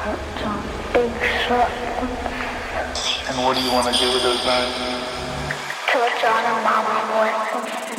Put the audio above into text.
And what do you want to do with those knives? Georgiana, Mama, boy.